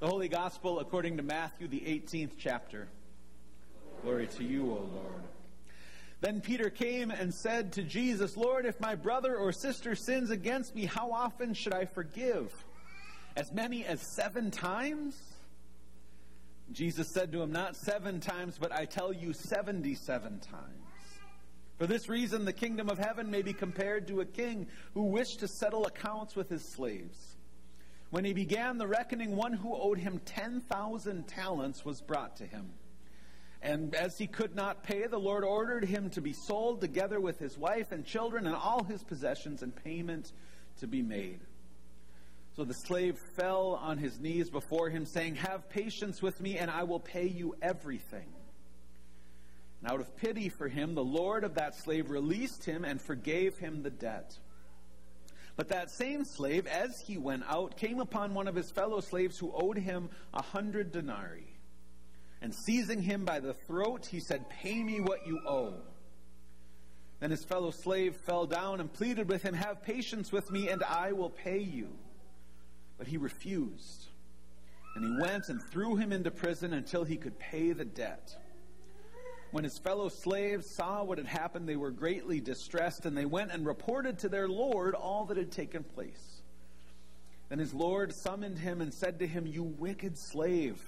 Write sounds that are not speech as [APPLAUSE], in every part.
The Holy Gospel according to Matthew, the 18th chapter. Glory to you, O Lord. Then Peter came and said to Jesus, Lord, if my brother or sister sins against me, how often should I forgive? As many as seven times? Jesus said to him, Not seven times, but I tell you, 77 times. For this reason, the kingdom of heaven may be compared to a king who wished to settle accounts with his slaves. When he began the reckoning, one who owed him 10,000 talents was brought to him. And as he could not pay, the Lord ordered him to be sold together with his wife and children and all his possessions and payment to be made. So the slave fell on his knees before him, saying, Have patience with me, and I will pay you everything. And out of pity for him, the Lord of that slave released him and forgave him the debt. But that same slave, as he went out, came upon one of his fellow slaves who owed him a hundred denarii. And seizing him by the throat, he said, Pay me what you owe. Then his fellow slave fell down and pleaded with him, Have patience with me, and I will pay you. But he refused. And he went and threw him into prison until he could pay the debt. When his fellow slaves saw what had happened, they were greatly distressed, and they went and reported to their Lord all that had taken place. Then his Lord summoned him and said to him, You wicked slave,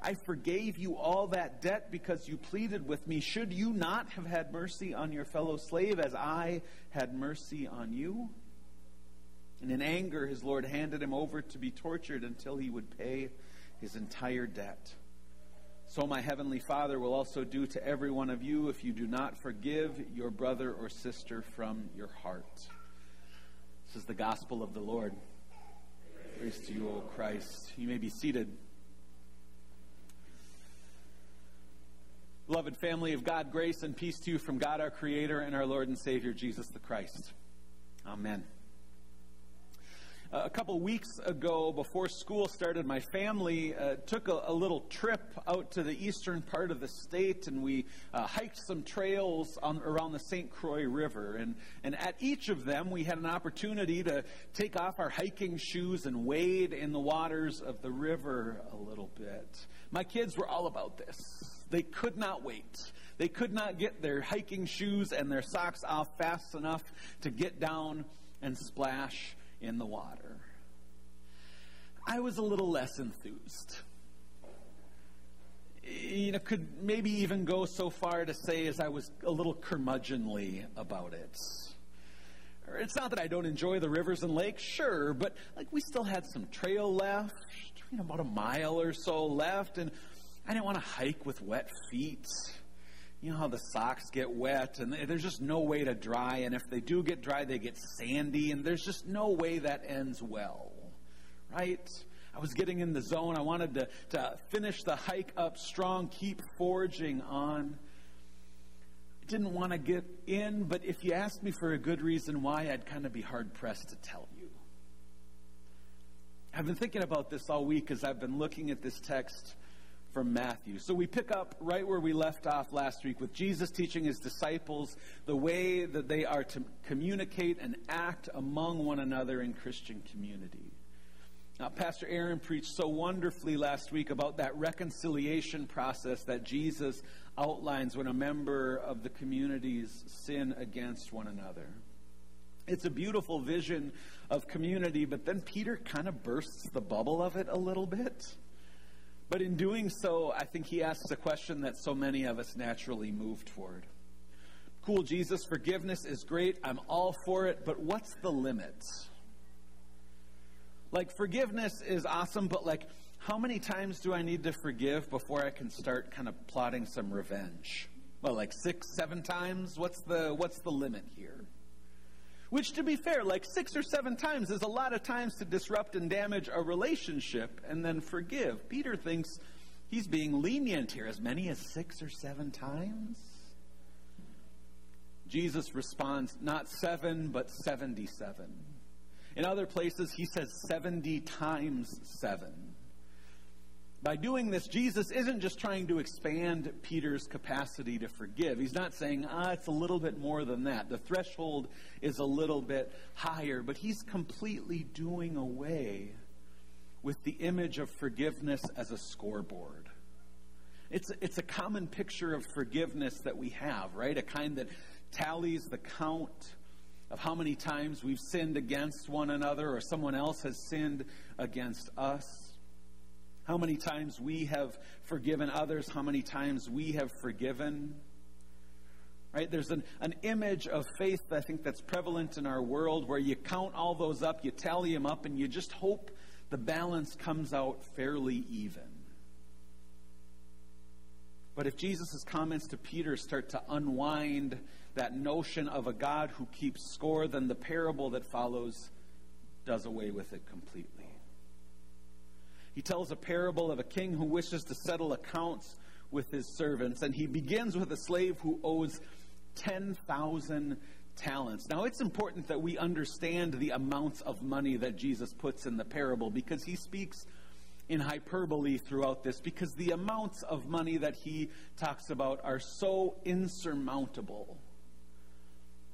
I forgave you all that debt because you pleaded with me. Should you not have had mercy on your fellow slave as I had mercy on you? And in anger, his Lord handed him over to be tortured until he would pay his entire debt. So my heavenly Father will also do to every one of you if you do not forgive your brother or sister from your heart. This is the gospel of the Lord. Praise to you, O Christ. You may be seated. Beloved family of God, grace and peace to you from God our Creator and our Lord and Savior, Jesus the Christ. Amen. A couple weeks ago, before school started, my family uh, took a, a, little trip out to the eastern part of the state, and we uh, hiked some trails on, around the St. Croix River. And, and at each of them, we had an opportunity to take off our hiking shoes and wade in the waters of the river a little bit. My kids were all about this. They could not wait. They could not get their hiking shoes and their socks off fast enough to get down and splash in the water. I was a little less enthused. You know, could maybe even go so far to say as I was a little curmudgeonly about it. It's not that I don't enjoy the rivers and lakes, sure, but like we still had some trail left, you know, about a mile or so left, and I didn't want to hike with wet feet you know how the socks get wet and there's just no way to dry and if they do get dry they get sandy and there's just no way that ends well right? I was getting in the zone. I wanted to, to finish the hike up strong keep forging on. I didn't want to get in but if you asked me for a good reason why i'd kind of be hard pressed to tell you. I've been thinking about this all week as i've been looking at this text from Matthew. So we pick up right where we left off last week with Jesus teaching his disciples the way that they are to communicate and act among one another in Christian community. Now, Pastor Aaron preached so wonderfully last week about that reconciliation process that Jesus outlines when a member of the communities sin against one another. It's a beautiful vision of community, but then Peter kind of bursts the bubble of it a little bit. But in doing so, I think he asks a question that so many of us naturally move toward. Cool, Jesus, forgiveness is great. I'm all for it, but what's the limit? Like, forgiveness is awesome, but like, how many times do I need to forgive before I can start kind of plotting some revenge? Well, like six, seven times? What's the, what's the limit here? Which, to be fair, like six or seven times is a lot of times to disrupt and damage a relationship and then forgive. Peter thinks he's being lenient here, as many as six or seven times. Jesus responds, not seven, but 77. In other places, he says 70 times seven. By doing this, Jesus isn't just trying to expand Peter's capacity to forgive. He's not saying, ah, it's a little bit more than that. The threshold is a little bit higher, but he's completely doing away with the image of forgiveness as a scoreboard. It's, it's a common picture of forgiveness that we have, right? A kind that tallies the count of how many times we've sinned against one another or someone else has sinned against us. How many times we have forgiven others, how many times we have forgiven. Right? There's an, an image of faith, that I think, that's prevalent in our world where you count all those up, you tally them up, and you just hope the balance comes out fairly even. But if Jesus' comments to Peter start to unwind that notion of a God who keeps score, then the parable that follows does away with it completely. He tells a parable of a king who wishes to settle accounts with his servants, and he begins with a slave who owes 10,000 talents. Now, it's important that we understand the amounts of money that Jesus puts in the parable because he speaks in hyperbole throughout this because the amounts of money that he talks about are so insurmountable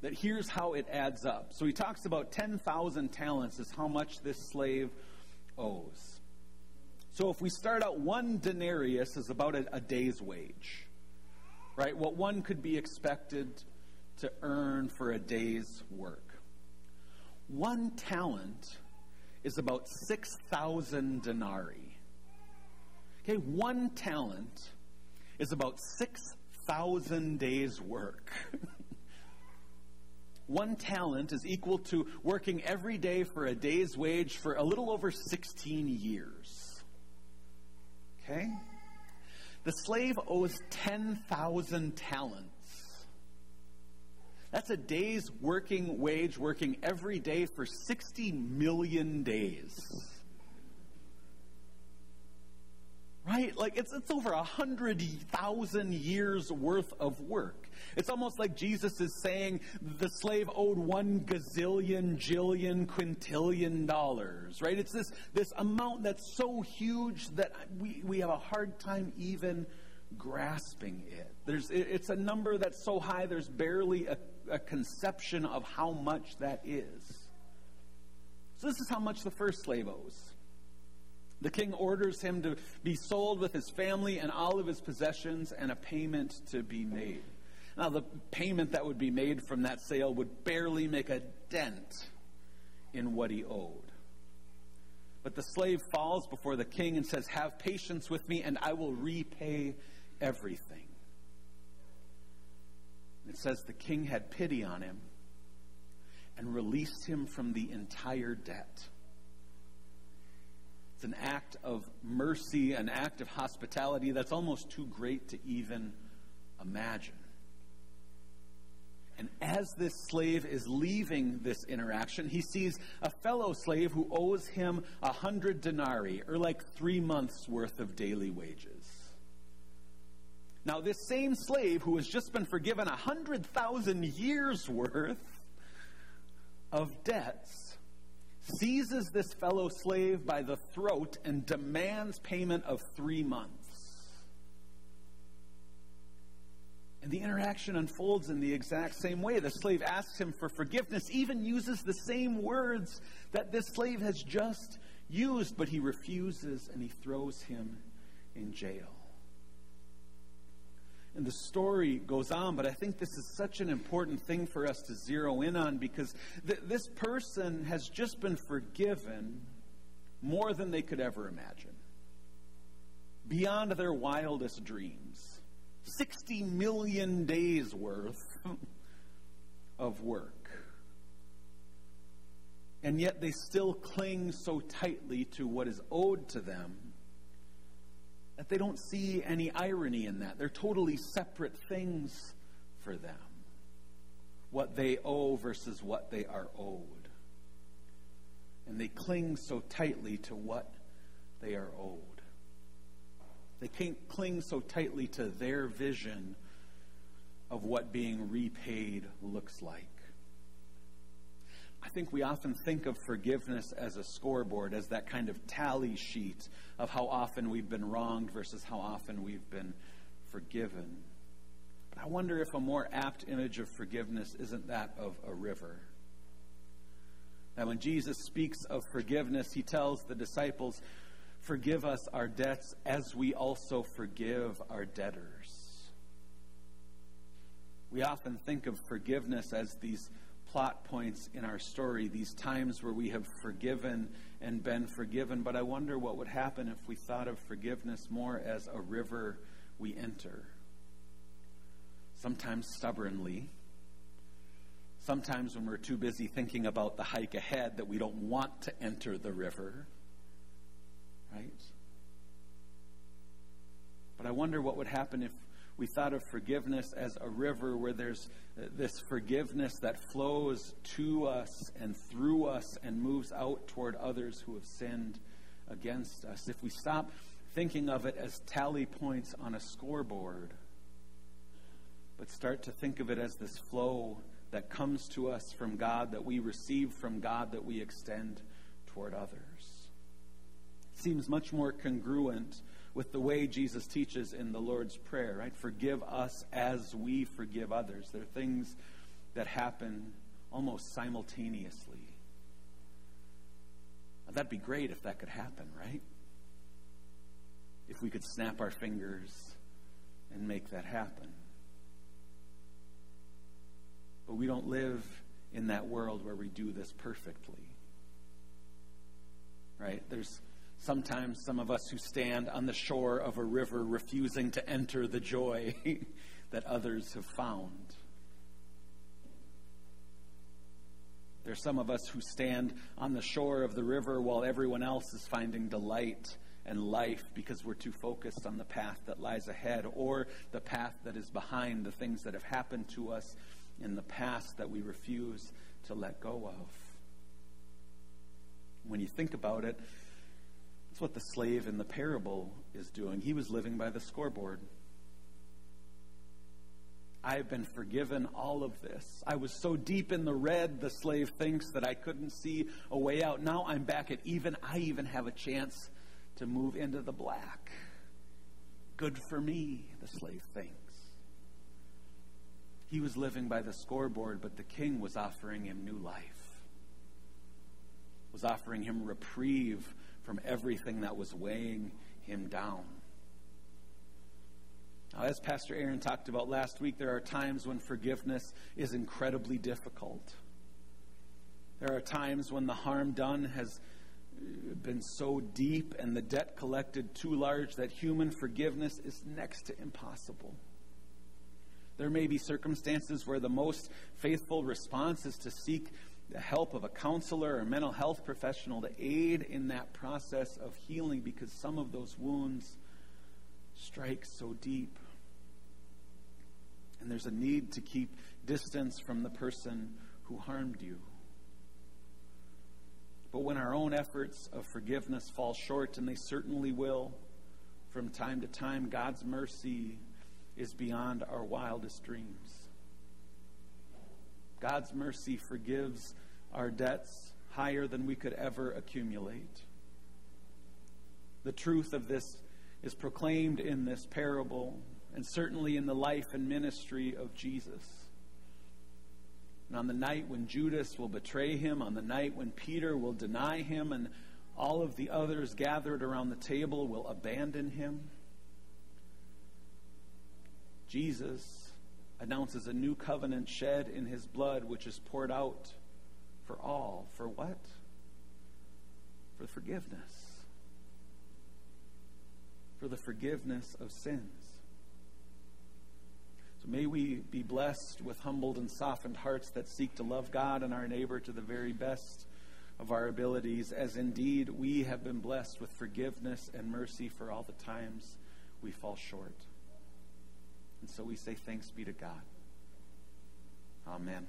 that here's how it adds up. So he talks about 10,000 talents is how much this slave owes. So if we start out, one denarius is about a, a day's wage, right? What one could be expected to earn for a day's work. One talent is about 6,000 denarii. Okay, one talent is about 6,000 days' work. [LAUGHS] one talent is equal to working every day for a day's wage for a little over 16 years. Okay? The slave owes 10,000 talents. That's a day's working wage, working every day for 60 million days. Right? Like it's, it's over a hundred thousand years worth of work. It's almost like Jesus is saying the slave owed one gazillion, jillion, quintillion dollars, right? It's this, this amount that's so huge that we, we have a hard time even grasping it. There's, it's a number that's so high, there's barely a, a conception of how much that is. So, this is how much the first slave owes. The king orders him to be sold with his family and all of his possessions and a payment to be made. Now, the payment that would be made from that sale would barely make a dent in what he owed. But the slave falls before the king and says, Have patience with me, and I will repay everything. it says the king had pity on him and released him from the entire debt. It's an act of mercy, an act of hospitality that's almost too great to even imagine. And as this slave is leaving this interaction, he sees a fellow slave who owes him a hundred denarii, or like three months' worth of daily wages. Now, this same slave who has just been forgiven a hundred thousand years worth of debts seizes this fellow slave by the throat and demands payment of three months. And the interaction unfolds in the exact same way. The slave asks him for forgiveness, even uses the same words that this slave has just used, but he refuses and he throws him in jail. And the story goes on, but I think this is such an important thing for us to zero in on because th- this person has just been forgiven more than they could ever imagine, beyond their wildest dreams. 60 million days worth [LAUGHS] of work. And yet they still cling so tightly to what is owed to them that they don't see any irony in that. They're totally separate things for them. What they owe versus what they are owed. And they cling so tightly to what they are owed. They can't cling so tightly to their vision of what being repaid looks like. I think we often think of forgiveness as a scoreboard, as that kind of tally sheet of how often we've been wronged versus how often we've been forgiven. But I wonder if a more apt image of forgiveness isn't that of a river. That when Jesus speaks of forgiveness, he tells the disciples, Forgive us our debts as we also forgive our debtors. We often think of forgiveness as these plot points in our story, these times where we have forgiven and been forgiven. But I wonder what would happen if we thought of forgiveness more as a river we enter. Sometimes stubbornly, sometimes when we're too busy thinking about the hike ahead that we don't want to enter the river, right? But I wonder what would happen if we thought of forgiveness as a river where there's uh, this forgiveness that flows to us and through us and moves out toward others who have sinned against us. If we stop thinking of it as tally points on a scoreboard, but start to think of it as this flow that comes to us from God, that we receive from God, that we extend toward others. It seems much more congruent with the way Jesus teaches in the Lord's Prayer, right? Forgive us as we forgive others. There are things that happen almost simultaneously. Now, that'd be great if that could happen, right? If we could snap our fingers and make that happen. But we don't live in that world where we do this perfectly. Right? There's Sometimes some of us who stand on the shore of a river refusing to enter the joy [LAUGHS] that others have found. There's some of us who stand on the shore of the river while everyone else is finding delight and life because we're too focused on the path that lies ahead or the path that is behind, the things that have happened to us in the past that we refuse to let go of. When you think about it, that's what the slave in the parable is doing. He was living by the scoreboard. I've been forgiven all of this. I was so deep in the red, the slave thinks, that I couldn't see a way out. Now I'm back at even. I even have a chance to move into the black. Good for me, the slave thinks. He was living by the scoreboard, but the king was offering him new life, was offering him reprieve from everything that was weighing him down. Now, as Pastor Aaron talked about last week, there are times when forgiveness is incredibly difficult. There are times when the harm done has been so deep and the debt collected too large that human forgiveness is next to impossible. There may be circumstances where the most faithful response is to seek the help of a counselor or mental health professional to aid in that process of healing because some of those wounds strike so deep. And there's a need to keep distance from the person who harmed you. But when our own efforts of forgiveness fall short, and they certainly will from time to time, God's mercy is beyond our wildest dreams. God's mercy forgives our debts higher than we could ever accumulate. The truth of this is proclaimed in this parable and certainly in the life and ministry of Jesus. And on the night when Judas will betray him, on the night when Peter will deny him, and all of the others gathered around the table will abandon him, Jesus announces a new covenant shed in his blood, which is poured out for all. For what? For forgiveness. For the forgiveness of sins. So may we be blessed with humbled and softened hearts that seek to love God and our neighbor to the very best of our abilities, as indeed we have been blessed with forgiveness and mercy for all the times we fall short. And so we say thanks be to God. Amen.